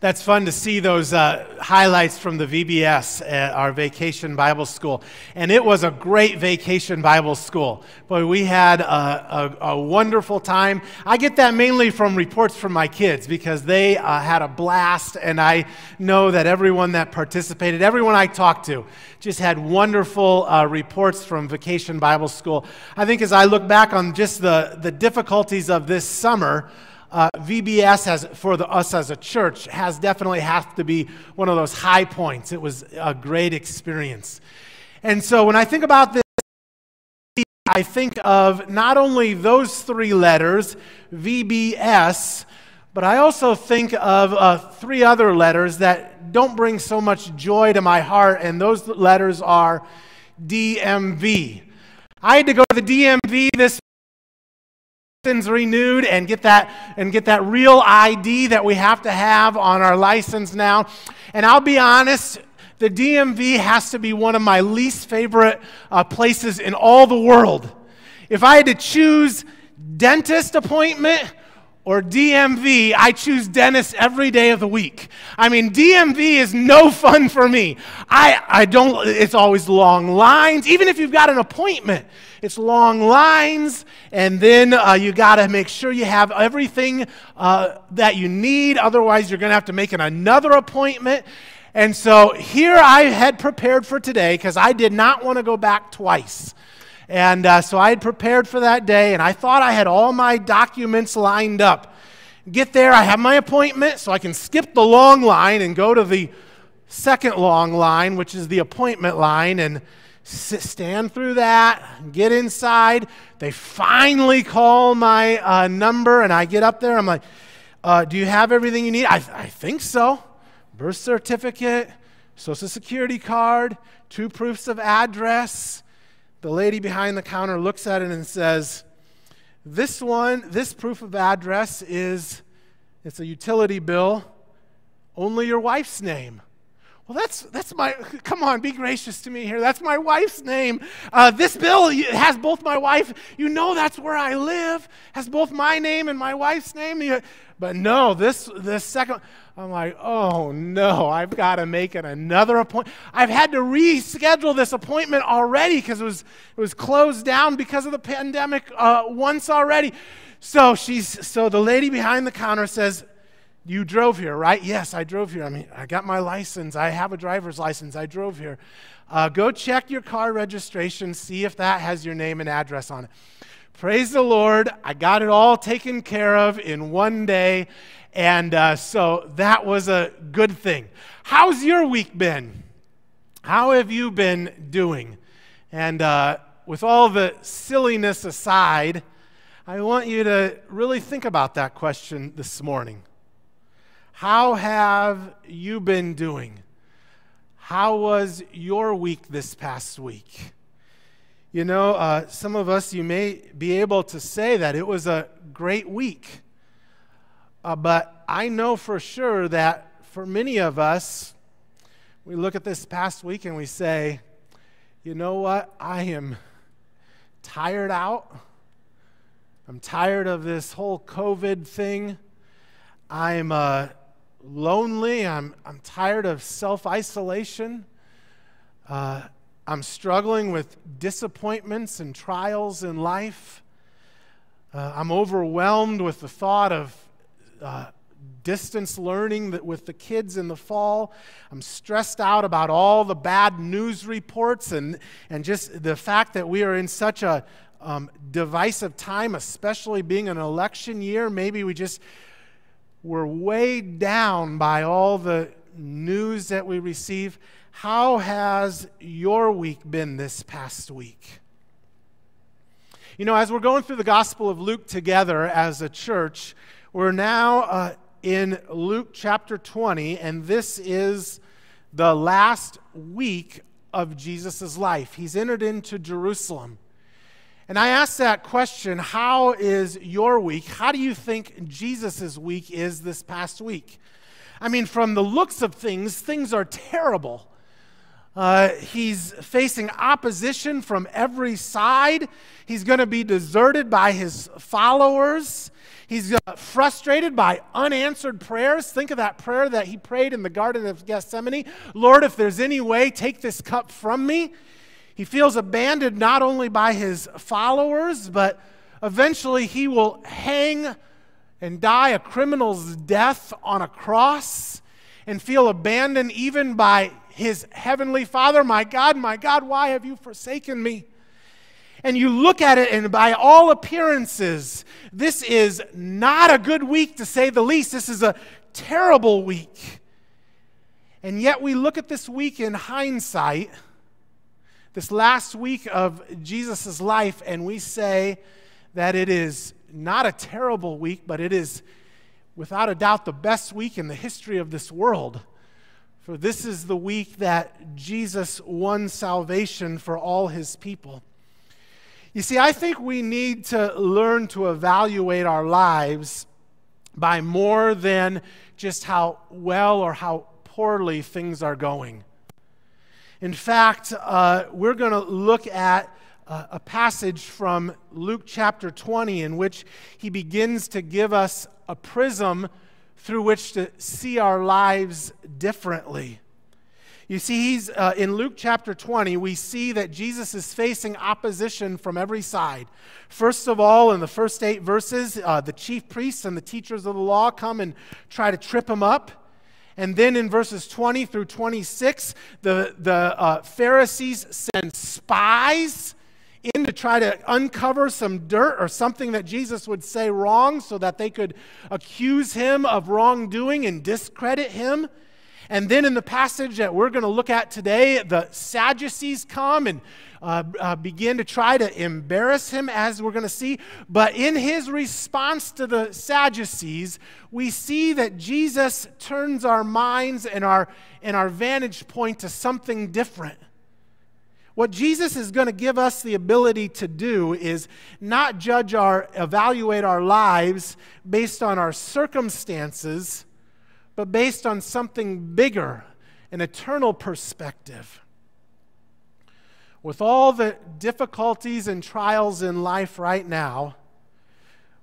That's fun to see those uh, highlights from the VBS at our vacation Bible school. And it was a great vacation Bible school. Boy, we had a, a, a wonderful time. I get that mainly from reports from my kids because they uh, had a blast. And I know that everyone that participated, everyone I talked to, just had wonderful uh, reports from vacation Bible school. I think as I look back on just the, the difficulties of this summer, uh, VBS has, for the, us as a church has definitely have to be one of those high points. It was a great experience. And so when I think about this, I think of not only those three letters, VBS, but I also think of uh, three other letters that don't bring so much joy to my heart, and those letters are DMV. I had to go to the DMV this renewed and get that and get that real ID that we have to have on our license now. And I'll be honest, the DMV has to be one of my least favorite uh, places in all the world. If I had to choose dentist appointment or DMV, I choose dentist every day of the week. I mean, DMV is no fun for me. I, I don't, it's always long lines. Even if you've got an appointment, it's long lines, and then uh, you got to make sure you have everything uh, that you need. Otherwise, you're going to have to make an, another appointment. And so here I had prepared for today because I did not want to go back twice. And uh, so I had prepared for that day, and I thought I had all my documents lined up. Get there, I have my appointment, so I can skip the long line and go to the second long line, which is the appointment line. And sit, stand through that, get inside. They finally call my uh, number, and I get up there. I'm like, uh, Do you have everything you need? I, I think so. Birth certificate, social security card, two proofs of address. The lady behind the counter looks at it and says, This one, this proof of address is it's a utility bill, only your wife's name. Well, that's, that's my, come on, be gracious to me here. That's my wife's name. Uh, this bill has both my wife, you know that's where I live, has both my name and my wife's name. But no, this, this second, I'm like, oh no, I've got to make it another appointment. I've had to reschedule this appointment already because it was, it was closed down because of the pandemic uh, once already. So she's, so the lady behind the counter says, you drove here, right? Yes, I drove here. I mean, I got my license. I have a driver's license. I drove here. Uh, go check your car registration, see if that has your name and address on it. Praise the Lord. I got it all taken care of in one day. And uh, so that was a good thing. How's your week been? How have you been doing? And uh, with all the silliness aside, I want you to really think about that question this morning. How have you been doing? How was your week this past week? You know, uh, some of us, you may be able to say that it was a great week. Uh, but I know for sure that for many of us, we look at this past week and we say, you know what? I am tired out. I'm tired of this whole COVID thing. I'm uh, lonely. I'm, I'm tired of self isolation. Uh, I'm struggling with disappointments and trials in life. Uh, I'm overwhelmed with the thought of uh, distance learning with the kids in the fall. I'm stressed out about all the bad news reports and, and just the fact that we are in such a um, divisive time, especially being an election year. Maybe we just we're weighed down by all the news that we receive. How has your week been this past week? You know, as we're going through the Gospel of Luke together as a church, we're now uh, in Luke chapter 20, and this is the last week of Jesus' life. He's entered into Jerusalem. And I ask that question how is your week? How do you think Jesus' week is this past week? I mean, from the looks of things, things are terrible. Uh, he's facing opposition from every side. He's going to be deserted by his followers. He's frustrated by unanswered prayers. Think of that prayer that he prayed in the Garden of Gethsemane Lord, if there's any way, take this cup from me. He feels abandoned not only by his followers, but eventually he will hang and die a criminal's death on a cross and feel abandoned even by his heavenly Father, My God, my God, why have you forsaken me? And you look at it, and by all appearances, this is not a good week to say the least. This is a terrible week. And yet, we look at this week in hindsight, this last week of Jesus' life, and we say that it is not a terrible week, but it is without a doubt the best week in the history of this world. For this is the week that Jesus won salvation for all his people. You see, I think we need to learn to evaluate our lives by more than just how well or how poorly things are going. In fact, uh, we're going to look at uh, a passage from Luke chapter 20 in which he begins to give us a prism through which to see our lives differently. You see, he's uh, in Luke chapter 20, we see that Jesus is facing opposition from every side. First of all, in the first eight verses, uh, the chief priests and the teachers of the law come and try to trip him up. And then in verses 20 through 26, the, the uh, Pharisees send spies in to try to uncover some dirt or something that Jesus would say wrong so that they could accuse him of wrongdoing and discredit him. And then in the passage that we're going to look at today, the Sadducees come and uh, uh, begin to try to embarrass him, as we're going to see. But in his response to the Sadducees, we see that Jesus turns our minds and our, and our vantage point to something different. What Jesus is going to give us the ability to do is not judge our, evaluate our lives based on our circumstances, but based on something bigger, an eternal perspective. With all the difficulties and trials in life right now,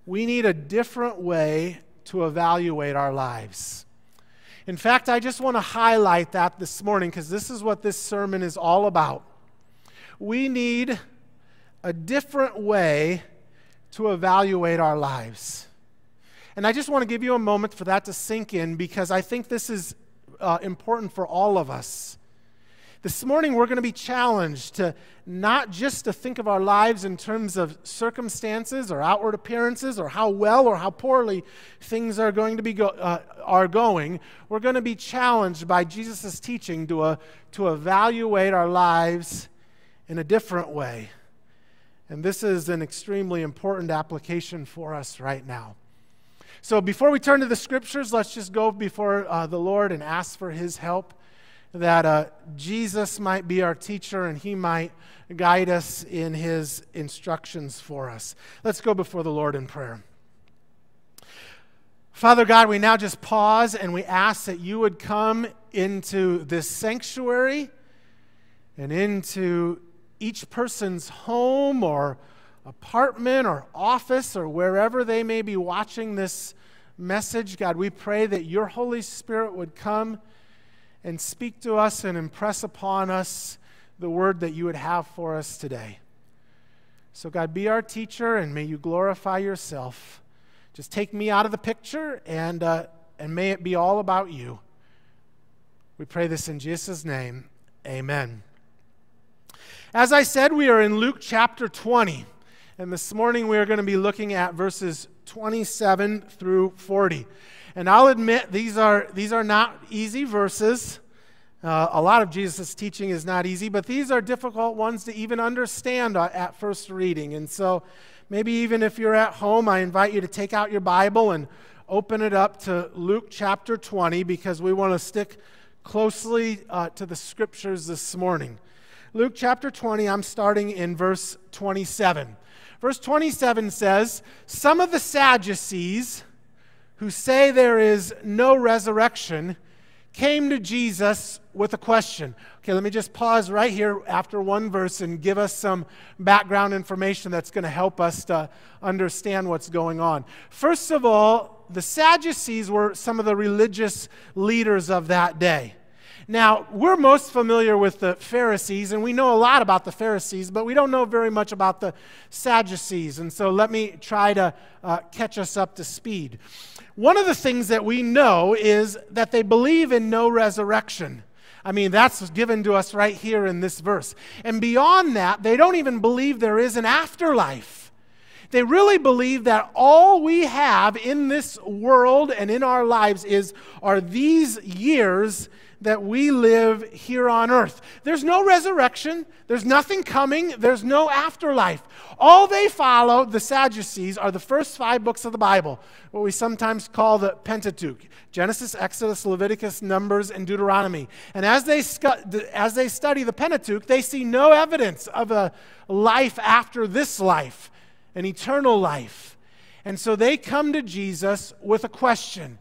we need a different way to evaluate our lives. In fact, I just want to highlight that this morning because this is what this sermon is all about we need a different way to evaluate our lives. And I just want to give you a moment for that to sink in because I think this is uh, important for all of us. This morning, we're going to be challenged to not just to think of our lives in terms of circumstances or outward appearances or how well or how poorly things are going to be go, uh, are going. We're going to be challenged by Jesus' teaching to, uh, to evaluate our lives in a different way. And this is an extremely important application for us right now. So, before we turn to the scriptures, let's just go before uh, the Lord and ask for his help that uh, Jesus might be our teacher and he might guide us in his instructions for us. Let's go before the Lord in prayer. Father God, we now just pause and we ask that you would come into this sanctuary and into each person's home or apartment or office or wherever they may be watching this message, God, we pray that your Holy Spirit would come and speak to us and impress upon us the word that you would have for us today. So, God, be our teacher and may you glorify yourself. Just take me out of the picture and, uh, and may it be all about you. We pray this in Jesus' name. Amen. As I said, we are in Luke chapter 20. And this morning we are going to be looking at verses 27 through 40. And I'll admit these are, these are not easy verses. Uh, a lot of Jesus' teaching is not easy, but these are difficult ones to even understand at first reading. And so maybe even if you're at home, I invite you to take out your Bible and open it up to Luke chapter 20 because we want to stick closely uh, to the scriptures this morning. Luke chapter 20, I'm starting in verse 27. Verse 27 says, Some of the Sadducees who say there is no resurrection came to Jesus with a question. Okay, let me just pause right here after one verse and give us some background information that's going to help us to understand what's going on. First of all, the Sadducees were some of the religious leaders of that day. Now, we're most familiar with the Pharisees, and we know a lot about the Pharisees, but we don't know very much about the Sadducees. And so let me try to uh, catch us up to speed. One of the things that we know is that they believe in no resurrection. I mean, that's given to us right here in this verse. And beyond that, they don't even believe there is an afterlife. They really believe that all we have in this world and in our lives is are these years that we live here on earth. There's no resurrection, there's nothing coming, there's no afterlife. All they follow, the Sadducees, are the first five books of the Bible, what we sometimes call the Pentateuch Genesis, Exodus, Leviticus, Numbers, and Deuteronomy. And as they, scu- as they study the Pentateuch, they see no evidence of a life after this life, an eternal life. And so they come to Jesus with a question.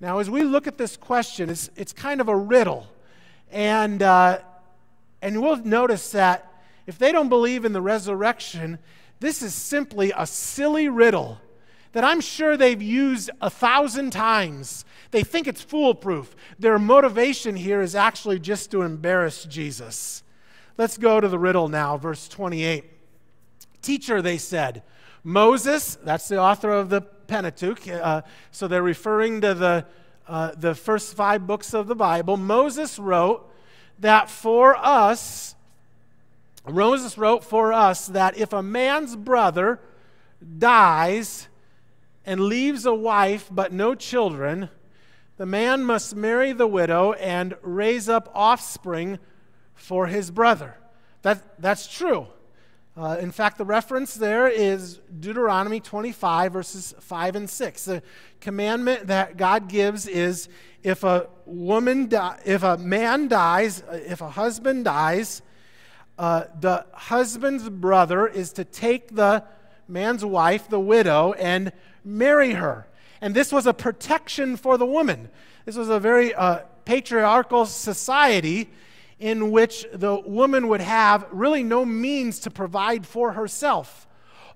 Now, as we look at this question, it's, it's kind of a riddle. And, uh, and we'll notice that if they don't believe in the resurrection, this is simply a silly riddle that I'm sure they've used a thousand times. They think it's foolproof. Their motivation here is actually just to embarrass Jesus. Let's go to the riddle now, verse 28. Teacher, they said, Moses, that's the author of the Pentateuch, uh, so they're referring to the, uh, the first five books of the Bible. Moses wrote that for us, Moses wrote for us that if a man's brother dies and leaves a wife but no children, the man must marry the widow and raise up offspring for his brother. That, that's true. Uh, in fact, the reference there is Deuteronomy 25, verses 5 and 6. The commandment that God gives is if a woman, di- if a man dies, uh, if a husband dies, uh, the husband's brother is to take the man's wife, the widow, and marry her. And this was a protection for the woman. This was a very uh, patriarchal society in which the woman would have really no means to provide for herself.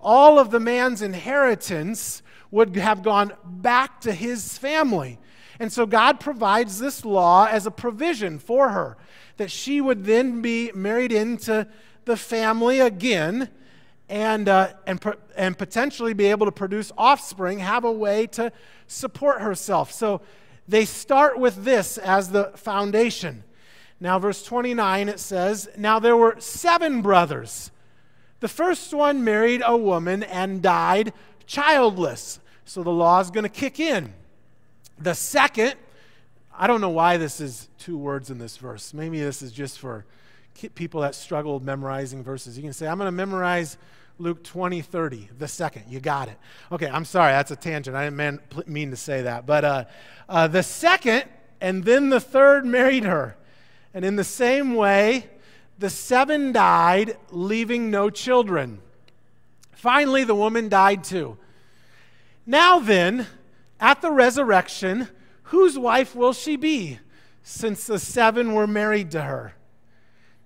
All of the man's inheritance would have gone back to his family. And so God provides this law as a provision for her that she would then be married into the family again and, uh, and, and potentially be able to produce offspring, have a way to support herself. So they start with this as the foundation. Now, verse 29, it says, Now there were seven brothers. The first one married a woman and died childless. So the law is going to kick in. The second, I don't know why this is two words in this verse. Maybe this is just for people that struggle memorizing verses. You can say, I'm going to memorize Luke 20, 30, the second. You got it. Okay, I'm sorry, that's a tangent. I didn't mean to say that. But uh, uh, the second, and then the third married her. And in the same way, the seven died, leaving no children. Finally, the woman died too. Now then, at the resurrection, whose wife will she be, since the seven were married to her?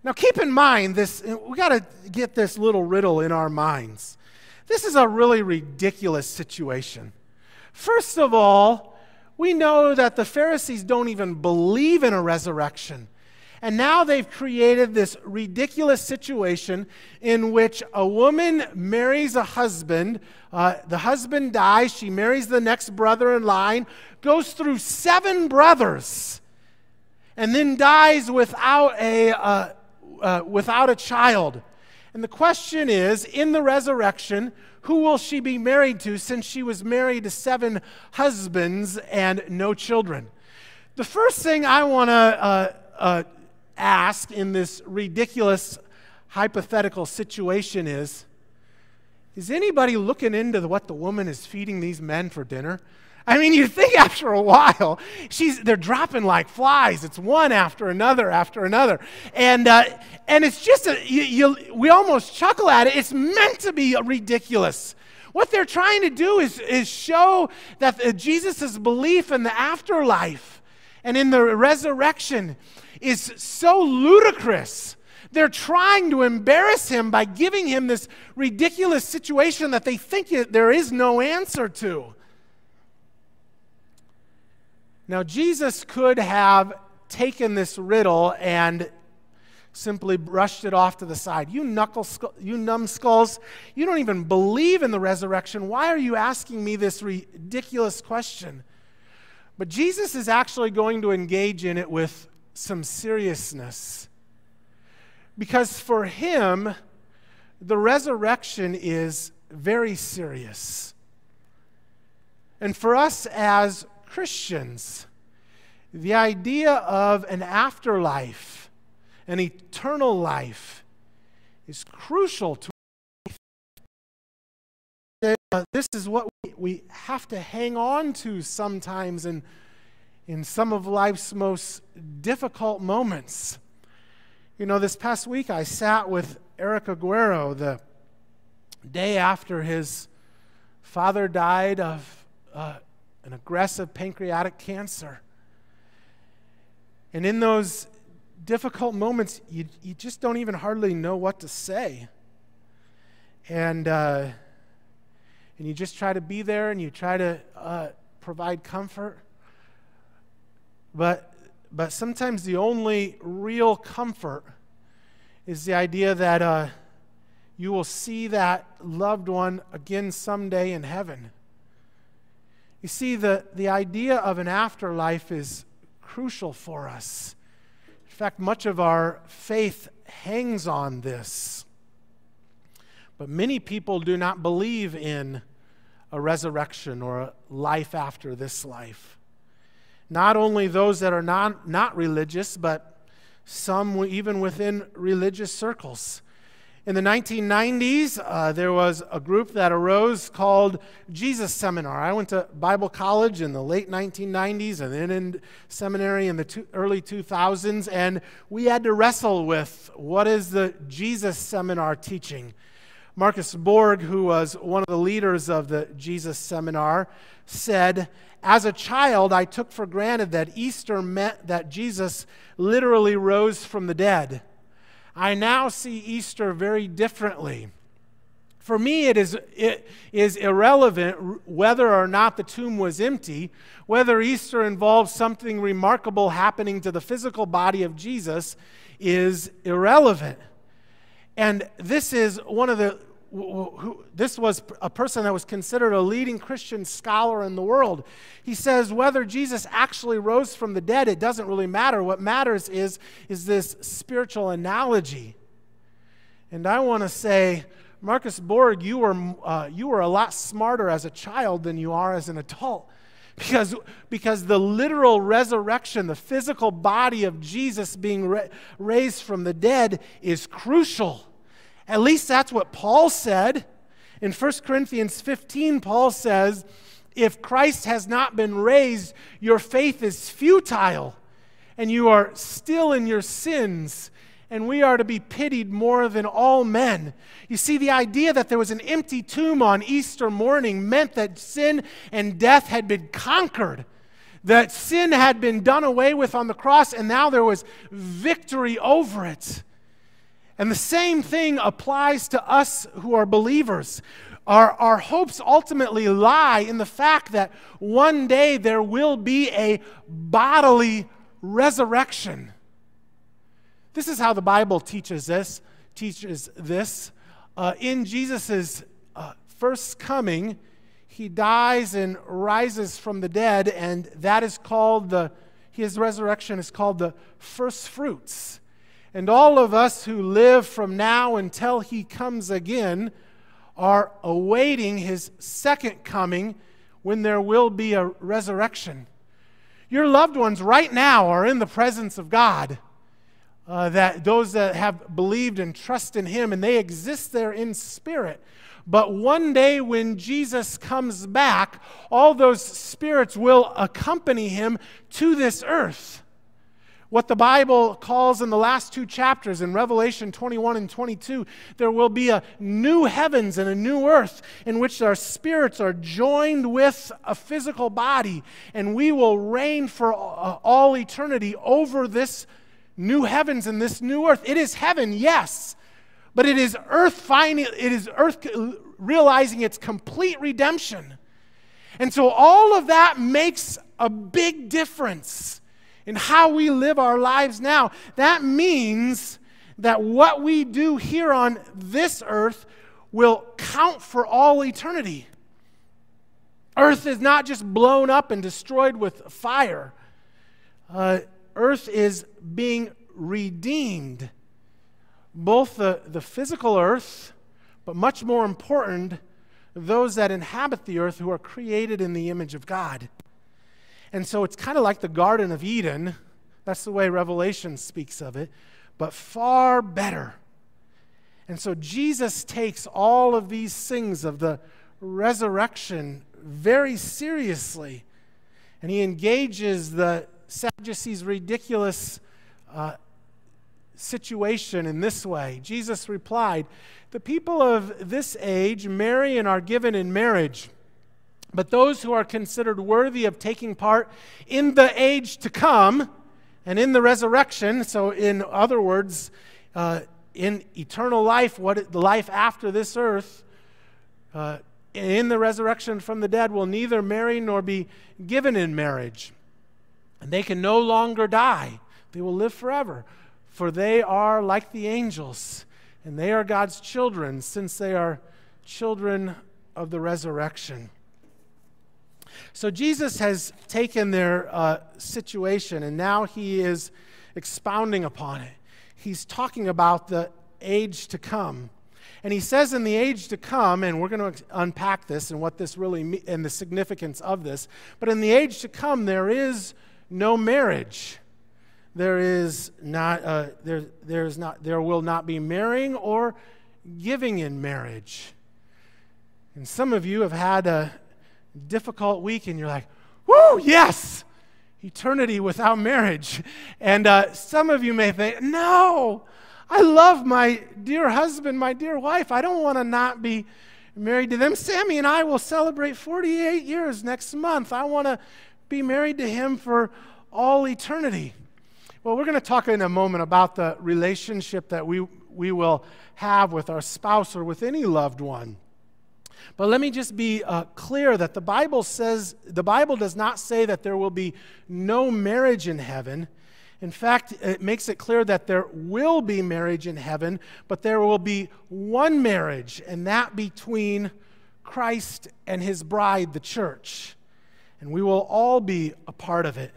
Now, keep in mind this, we got to get this little riddle in our minds. This is a really ridiculous situation. First of all, we know that the Pharisees don't even believe in a resurrection. And now they've created this ridiculous situation in which a woman marries a husband. Uh, the husband dies. She marries the next brother in line, goes through seven brothers, and then dies without a, uh, uh, without a child. And the question is in the resurrection, who will she be married to since she was married to seven husbands and no children? The first thing I want to uh, uh, ask in this ridiculous hypothetical situation is Is anybody looking into what the woman is feeding these men for dinner? I mean, you think after a while, she's, they're dropping like flies. It's one after another after another. And, uh, and it's just, a, you, you, we almost chuckle at it. It's meant to be ridiculous. What they're trying to do is, is show that uh, Jesus' belief in the afterlife and in the resurrection is so ludicrous. They're trying to embarrass him by giving him this ridiculous situation that they think there is no answer to. Now, Jesus could have taken this riddle and simply brushed it off to the side. You knuckle, you numbskulls, you don't even believe in the resurrection. Why are you asking me this ridiculous question? But Jesus is actually going to engage in it with some seriousness. Because for him, the resurrection is very serious. And for us as Christians, the idea of an afterlife, an eternal life, is crucial to this is what we, have to hang on to sometimes in, in some of life's most difficult moments. You know, this past week I sat with Eric Aguero the day after his father died of uh, an aggressive pancreatic cancer. And in those difficult moments, you, you just don't even hardly know what to say. And, uh, and you just try to be there and you try to uh, provide comfort. But, but sometimes the only real comfort is the idea that uh, you will see that loved one again someday in heaven. You see, the, the idea of an afterlife is crucial for us. In fact, much of our faith hangs on this. But many people do not believe in a resurrection or a life after this life. Not only those that are not, not religious, but some even within religious circles. In the 1990s, uh, there was a group that arose called Jesus Seminar. I went to Bible college in the late 1990s and then in seminary in the two, early 2000s, and we had to wrestle with what is the Jesus Seminar teaching. Marcus Borg, who was one of the leaders of the Jesus Seminar, said, As a child, I took for granted that Easter meant that Jesus literally rose from the dead. I now see Easter very differently. For me, it is, it is irrelevant whether or not the tomb was empty, whether Easter involves something remarkable happening to the physical body of Jesus is irrelevant. And this is one of the who, this was a person that was considered a leading Christian scholar in the world. He says whether Jesus actually rose from the dead, it doesn't really matter. What matters is, is this spiritual analogy. And I want to say, Marcus Borg, you were, uh, you were a lot smarter as a child than you are as an adult. Because, because the literal resurrection, the physical body of Jesus being ra- raised from the dead, is crucial. At least that's what Paul said. In 1 Corinthians 15, Paul says, If Christ has not been raised, your faith is futile, and you are still in your sins, and we are to be pitied more than all men. You see, the idea that there was an empty tomb on Easter morning meant that sin and death had been conquered that sin had been done away with on the cross, and now there was victory over it. And the same thing applies to us who are believers. Our, our hopes ultimately lie in the fact that one day there will be a bodily resurrection. This is how the Bible teaches this. Teaches this. Uh, in Jesus' uh, first coming, he dies and rises from the dead, and that is called the, his resurrection is called the first fruits. And all of us who live from now until he comes again are awaiting his second coming when there will be a resurrection. Your loved ones right now are in the presence of God. Uh, that those that have believed and trust in him and they exist there in spirit but one day when jesus comes back all those spirits will accompany him to this earth what the Bible calls in the last two chapters in Revelation 21 and 22, there will be a new heavens and a new earth in which our spirits are joined with a physical body, and we will reign for all eternity over this new heavens and this new earth. It is heaven, yes, but it is earth finding, it is earth realizing its complete redemption. And so all of that makes a big difference in how we live our lives now. That means that what we do here on this earth will count for all eternity. Earth is not just blown up and destroyed with fire, uh, earth is being redeemed. Both the, the physical earth, but much more important, those that inhabit the earth who are created in the image of God. And so it's kind of like the Garden of Eden. That's the way Revelation speaks of it, but far better. And so Jesus takes all of these things of the resurrection very seriously. And he engages the Sadducees' ridiculous uh, situation in this way. Jesus replied, The people of this age marry and are given in marriage but those who are considered worthy of taking part in the age to come and in the resurrection, so in other words, uh, in eternal life, what the life after this earth, uh, in the resurrection from the dead, will neither marry nor be given in marriage. And they can no longer die, they will live forever. For they are like the angels, and they are God's children, since they are children of the resurrection. So Jesus has taken their uh, situation and now he is expounding upon it. He's talking about the age to come. And he says in the age to come, and we're going to unpack this and what this really me- and the significance of this, but in the age to come, there is no marriage. There is not, uh, there, there is not, there will not be marrying or giving in marriage. And some of you have had a, difficult week and you're like, whoo, yes, eternity without marriage. And uh, some of you may think, no, I love my dear husband, my dear wife. I don't want to not be married to them. Sammy and I will celebrate 48 years next month. I want to be married to him for all eternity. Well, we're going to talk in a moment about the relationship that we, we will have with our spouse or with any loved one. But let me just be uh, clear that the Bible says, the Bible does not say that there will be no marriage in heaven. In fact, it makes it clear that there will be marriage in heaven, but there will be one marriage, and that between Christ and his bride, the church. And we will all be a part of it.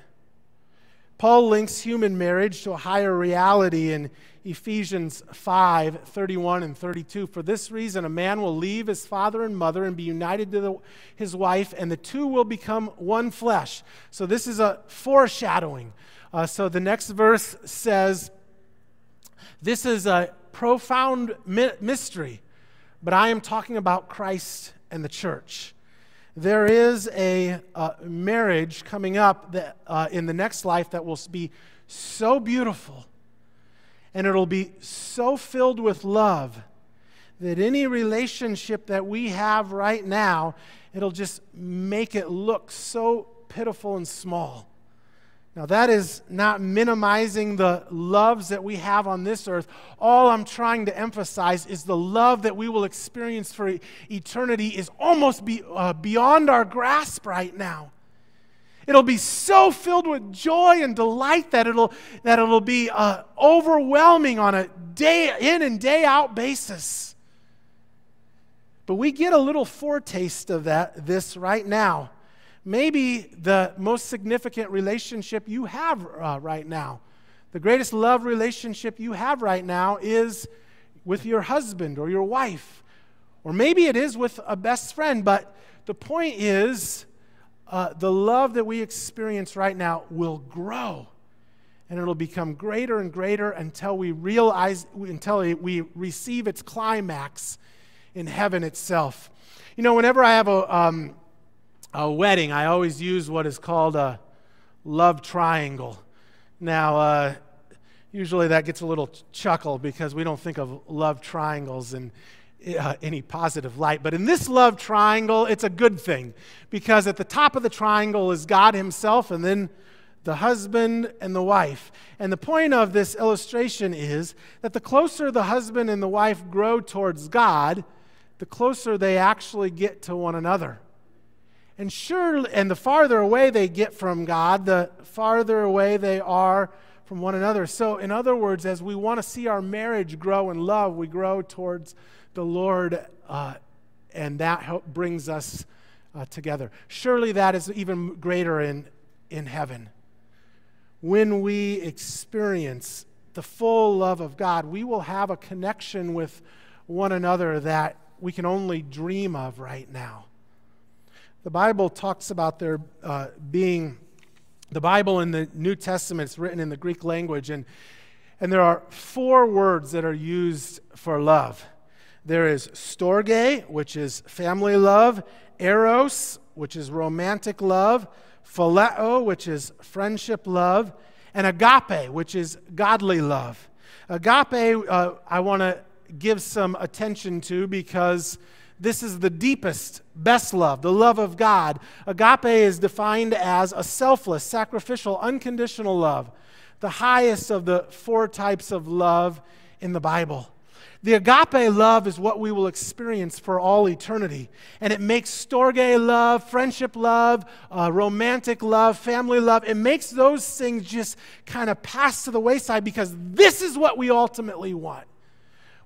Paul links human marriage to a higher reality in Ephesians 5 31 and 32. For this reason, a man will leave his father and mother and be united to the, his wife, and the two will become one flesh. So, this is a foreshadowing. Uh, so, the next verse says, This is a profound mystery, but I am talking about Christ and the church. There is a uh, marriage coming up that, uh, in the next life that will be so beautiful and it'll be so filled with love that any relationship that we have right now, it'll just make it look so pitiful and small. Now, that is not minimizing the loves that we have on this earth. All I'm trying to emphasize is the love that we will experience for eternity is almost be, uh, beyond our grasp right now. It'll be so filled with joy and delight that it'll, that it'll be uh, overwhelming on a day in and day out basis. But we get a little foretaste of that this right now. Maybe the most significant relationship you have uh, right now, the greatest love relationship you have right now is with your husband or your wife. Or maybe it is with a best friend, but the point is uh, the love that we experience right now will grow. And it'll become greater and greater until we realize, until we receive its climax in heaven itself. You know, whenever I have a, um, a wedding, I always use what is called a love triangle. Now, uh, usually that gets a little chuckle because we don't think of love triangles in uh, any positive light. But in this love triangle, it's a good thing because at the top of the triangle is God Himself and then the husband and the wife. And the point of this illustration is that the closer the husband and the wife grow towards God, the closer they actually get to one another. And sure, and the farther away they get from God, the farther away they are from one another. So, in other words, as we want to see our marriage grow in love, we grow towards the Lord, uh, and that brings us uh, together. Surely that is even greater in, in heaven when we experience the full love of God, we will have a connection with one another that we can only dream of right now. The Bible talks about there uh, being, the Bible in the New Testament is written in the Greek language, and, and there are four words that are used for love. There is storge, which is family love, eros, which is romantic love, phileo, which is friendship love, and agape, which is godly love. Agape, uh, I want to give some attention to because this is the deepest, best love, the love of God. Agape is defined as a selfless, sacrificial, unconditional love, the highest of the four types of love in the Bible. The agape love is what we will experience for all eternity. And it makes storge love, friendship love, uh, romantic love, family love, it makes those things just kind of pass to the wayside because this is what we ultimately want.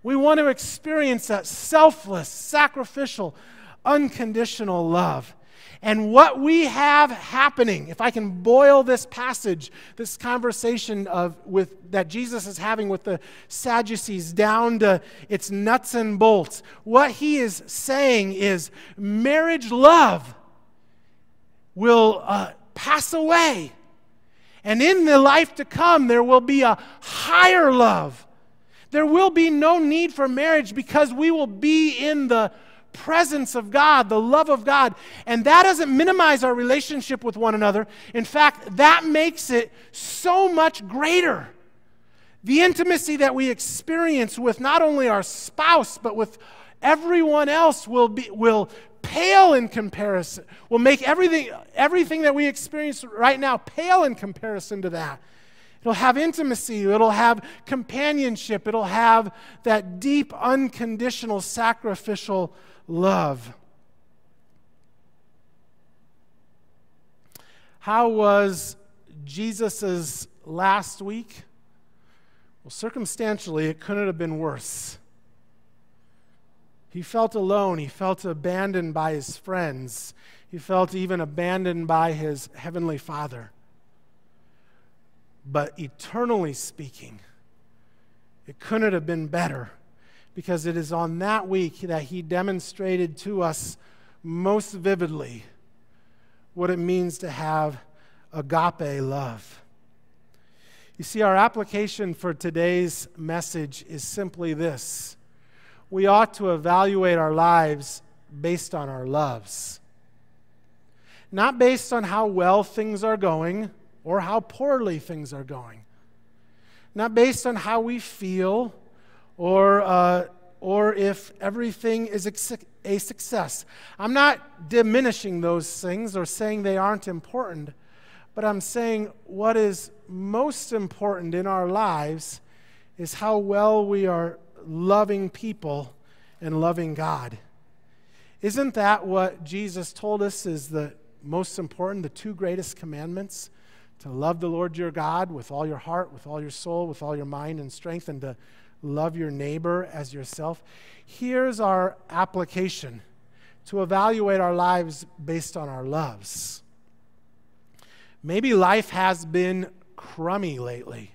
We want to experience that selfless, sacrificial, unconditional love. And what we have happening, if I can boil this passage, this conversation of, with, that Jesus is having with the Sadducees down to its nuts and bolts, what he is saying is marriage love will uh, pass away. And in the life to come, there will be a higher love. There will be no need for marriage because we will be in the presence of God, the love of God. And that doesn't minimize our relationship with one another. In fact, that makes it so much greater. The intimacy that we experience with not only our spouse, but with everyone else will, be, will pale in comparison, will make everything, everything that we experience right now pale in comparison to that. It'll have intimacy, it'll have companionship, it'll have that deep, unconditional, sacrificial love. How was Jesus' last week? Well, circumstantially, it couldn't have been worse. He felt alone. He felt abandoned by his friends. He felt even abandoned by his heavenly Father. But eternally speaking, it couldn't have been better because it is on that week that he demonstrated to us most vividly what it means to have agape love. You see, our application for today's message is simply this we ought to evaluate our lives based on our loves, not based on how well things are going or how poorly things are going, not based on how we feel or, uh, or if everything is a success. I'm not diminishing those things or saying they aren't important, but I'm saying what is most important in our lives is how well we are loving people and loving God. Isn't that what Jesus told us is the most important, the two greatest commandments? To love the Lord your God with all your heart, with all your soul, with all your mind and strength, and to love your neighbor as yourself. Here's our application to evaluate our lives based on our loves. Maybe life has been crummy lately.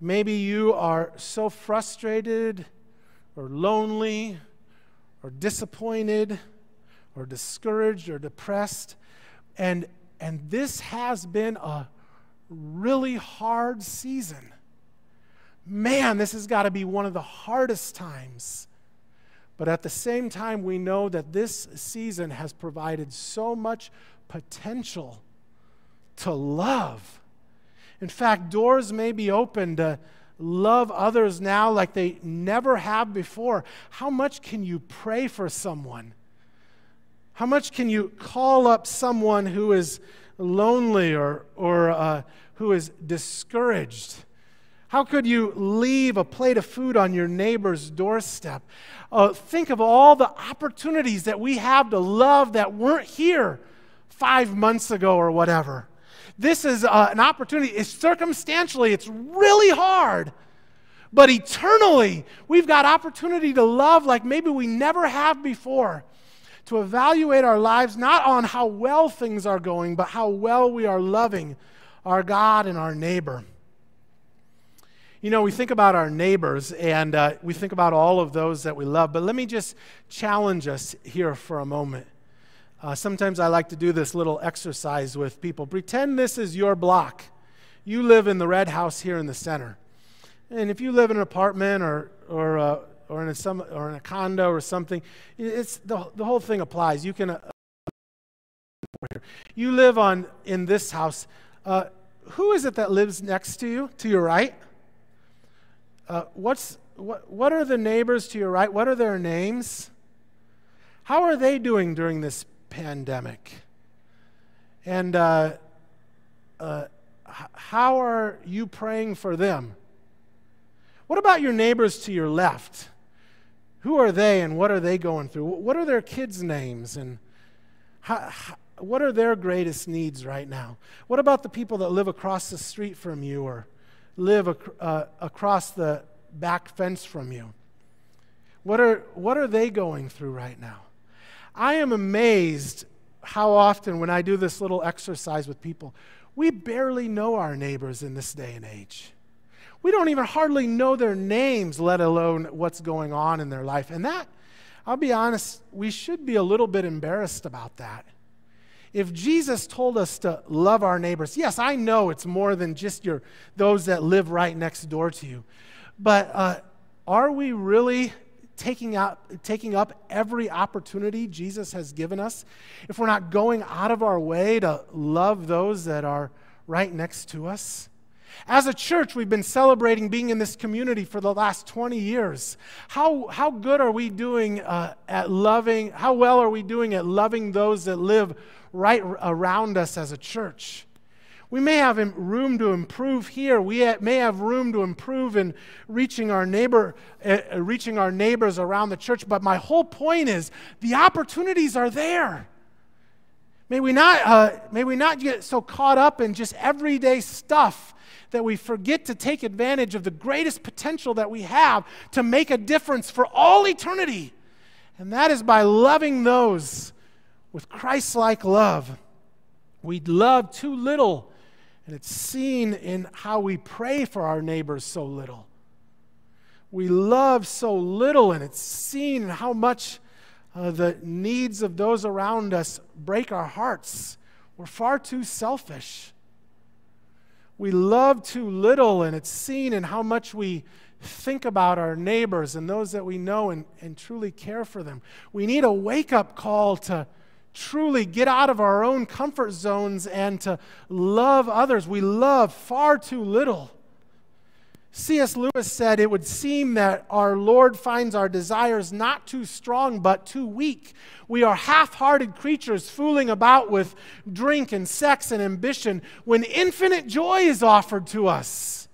Maybe you are so frustrated or lonely or disappointed or discouraged or depressed. And, and this has been a really hard season man, this has got to be one of the hardest times. But at the same time, we know that this season has provided so much potential to love. In fact, doors may be open to love others now like they never have before. How much can you pray for someone? How much can you call up someone who is lonely or, or uh, who is discouraged? How could you leave a plate of food on your neighbor's doorstep? Uh, think of all the opportunities that we have to love that weren't here five months ago or whatever. This is uh, an opportunity. It's circumstantially, it's really hard. But eternally, we've got opportunity to love like maybe we never have before. To evaluate our lives not on how well things are going, but how well we are loving our God and our neighbor. You know, we think about our neighbors and uh, we think about all of those that we love, but let me just challenge us here for a moment. Uh, sometimes I like to do this little exercise with people. Pretend this is your block. You live in the red house here in the center. And if you live in an apartment or, or, uh, or, in, a some, or in a condo or something, it's, the, the whole thing applies. You can. Uh, you live on in this house. Uh, who is it that lives next to you, to your right? Uh, what's, what, what are the neighbors to your right? What are their names? How are they doing during this pandemic? And uh, uh, how are you praying for them? What about your neighbors to your left? Who are they and what are they going through? What are their kids' names and how, how, what are their greatest needs right now? What about the people that live across the street from you or live ac- uh, across the back fence from you? What are, what are they going through right now? I am amazed how often, when I do this little exercise with people, we barely know our neighbors in this day and age. We don't even hardly know their names, let alone what's going on in their life. And that, I'll be honest, we should be a little bit embarrassed about that. If Jesus told us to love our neighbors, yes, I know it's more than just your those that live right next door to you. But uh, are we really taking, out, taking up every opportunity Jesus has given us, if we're not going out of our way to love those that are right next to us? As a church, we've been celebrating being in this community for the last 20 years. How, how good are we doing uh, at loving, how well are we doing at loving those that live right around us as a church? We may have room to improve here. We may have room to improve in reaching our neighbor, uh, reaching our neighbors around the church. But my whole point is the opportunities are there. May we not, uh, may we not get so caught up in just everyday stuff that we forget to take advantage of the greatest potential that we have to make a difference for all eternity. And that is by loving those with Christ like love. We love too little and it's seen in how we pray for our neighbors so little. We love so little, and it's seen in how much uh, the needs of those around us break our hearts. We're far too selfish. We love too little, and it's seen in how much we think about our neighbors and those that we know and, and truly care for them. We need a wake up call to truly get out of our own comfort zones and to love others. We love far too little. C.S. Lewis said, It would seem that our Lord finds our desires not too strong, but too weak. We are half hearted creatures fooling about with drink and sex and ambition when infinite joy is offered to us.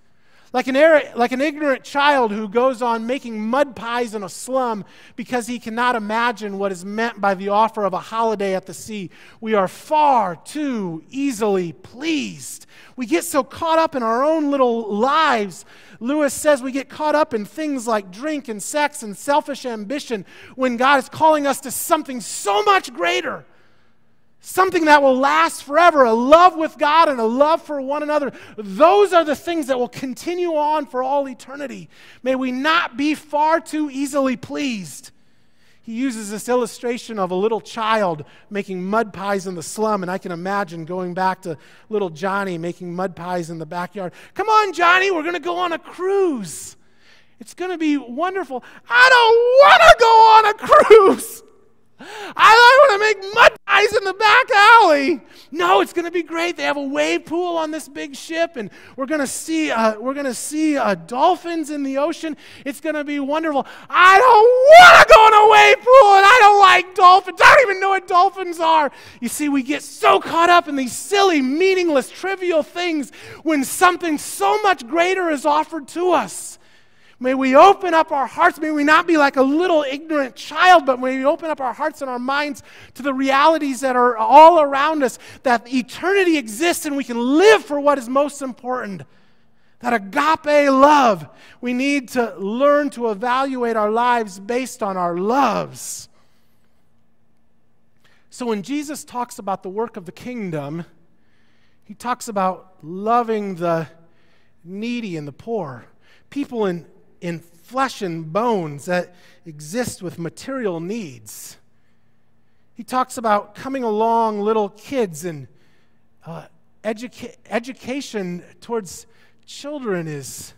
Like an, like an ignorant child who goes on making mud pies in a slum because he cannot imagine what is meant by the offer of a holiday at the sea. We are far too easily pleased. We get so caught up in our own little lives. Lewis says we get caught up in things like drink and sex and selfish ambition when God is calling us to something so much greater something that will last forever, a love with God and a love for one another. Those are the things that will continue on for all eternity. May we not be far too easily pleased. He uses this illustration of a little child making mud pies in the slum, and I can imagine going back to little Johnny making mud pies in the backyard. Come on, Johnny, we're going to go on a cruise. It's going to be wonderful. I don't want to go on a cruise. I want to make mud pies in the back alley. No, it's going to be great. They have a wave pool on this big ship, and we're going to see uh, we're going to see uh, dolphins in the ocean. It's going to be wonderful. I don't want to go in a wave pool, and I don't like dolphins. I don't even know what dolphins are. You see, we get so caught up in these silly, meaningless, trivial things when something so much greater is offered to us. May we open up our hearts. May we not be like a little ignorant child, but may we open up our hearts and our minds to the realities that are all around us, that eternity exists and we can live for what is most important. That agape love, we need to learn to evaluate our lives based on our loves. So when Jesus talks about the work of the kingdom, he talks about loving the needy and the poor, people in in flesh and bones that exist with material needs. He talks about coming along little kids and uh, educa- education towards children is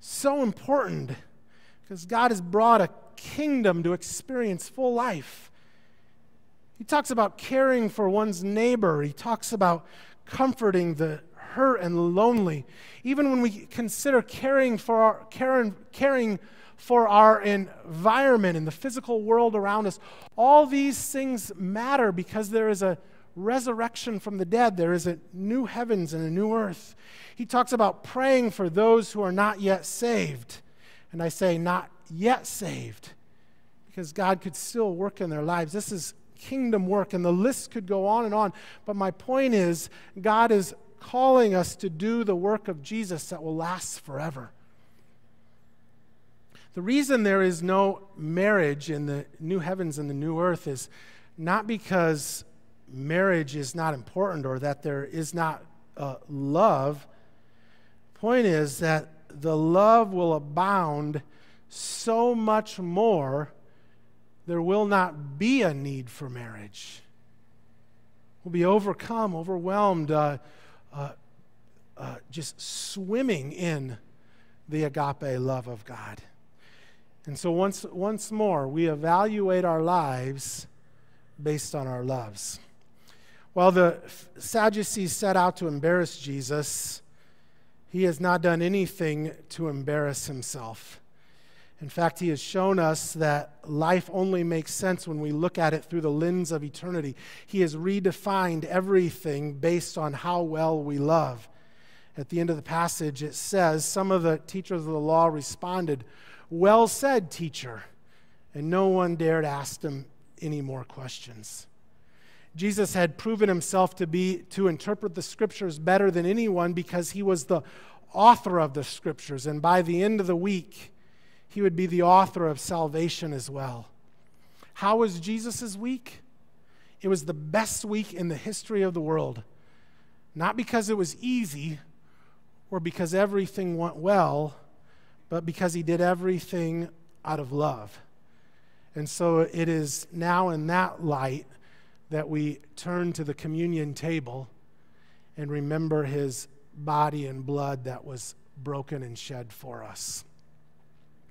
so important because God has brought a kingdom to experience full life. He talks about caring for one's neighbor. He talks about comforting the hurt and lonely. Even when we consider caring for our, caring, caring for our environment and the physical world around us, all these things matter because there is a resurrection from the dead. There is a new heavens and a new earth. He talks about praying for those who are not yet saved. And I say, not yet saved, because God could still work in their lives. This is kingdom work, and the list could go on and on. But my point is, God is calling us to do the work of Jesus that will last forever. The reason there is no marriage in the new heavens and the new earth is not because marriage is not important or that there is not uh, love. Point is that the love will abound so much more, there will not be a need for marriage. We'll be overcome, overwhelmed. Uh, uh, uh, just swimming in the agape love of God. And so, once, once more, we evaluate our lives based on our loves. While the Sadducees set out to embarrass Jesus, he has not done anything to embarrass himself. In fact, he has shown us that life only makes sense when we look at it through the lens of eternity. He has redefined everything based on how well we love. At the end of the passage, it says, Some of the teachers of the law responded, Well said, teacher. And no one dared ask him any more questions. Jesus had proven himself to be to interpret the scriptures better than anyone because he was the author of the scriptures. And by the end of the week, he would be the author of salvation as well. How was Jesus' week? It was the best week in the history of the world. Not because it was easy or because everything went well, but because he did everything out of love. And so it is now in that light that we turn to the communion table and remember his body and blood that was broken and shed for us.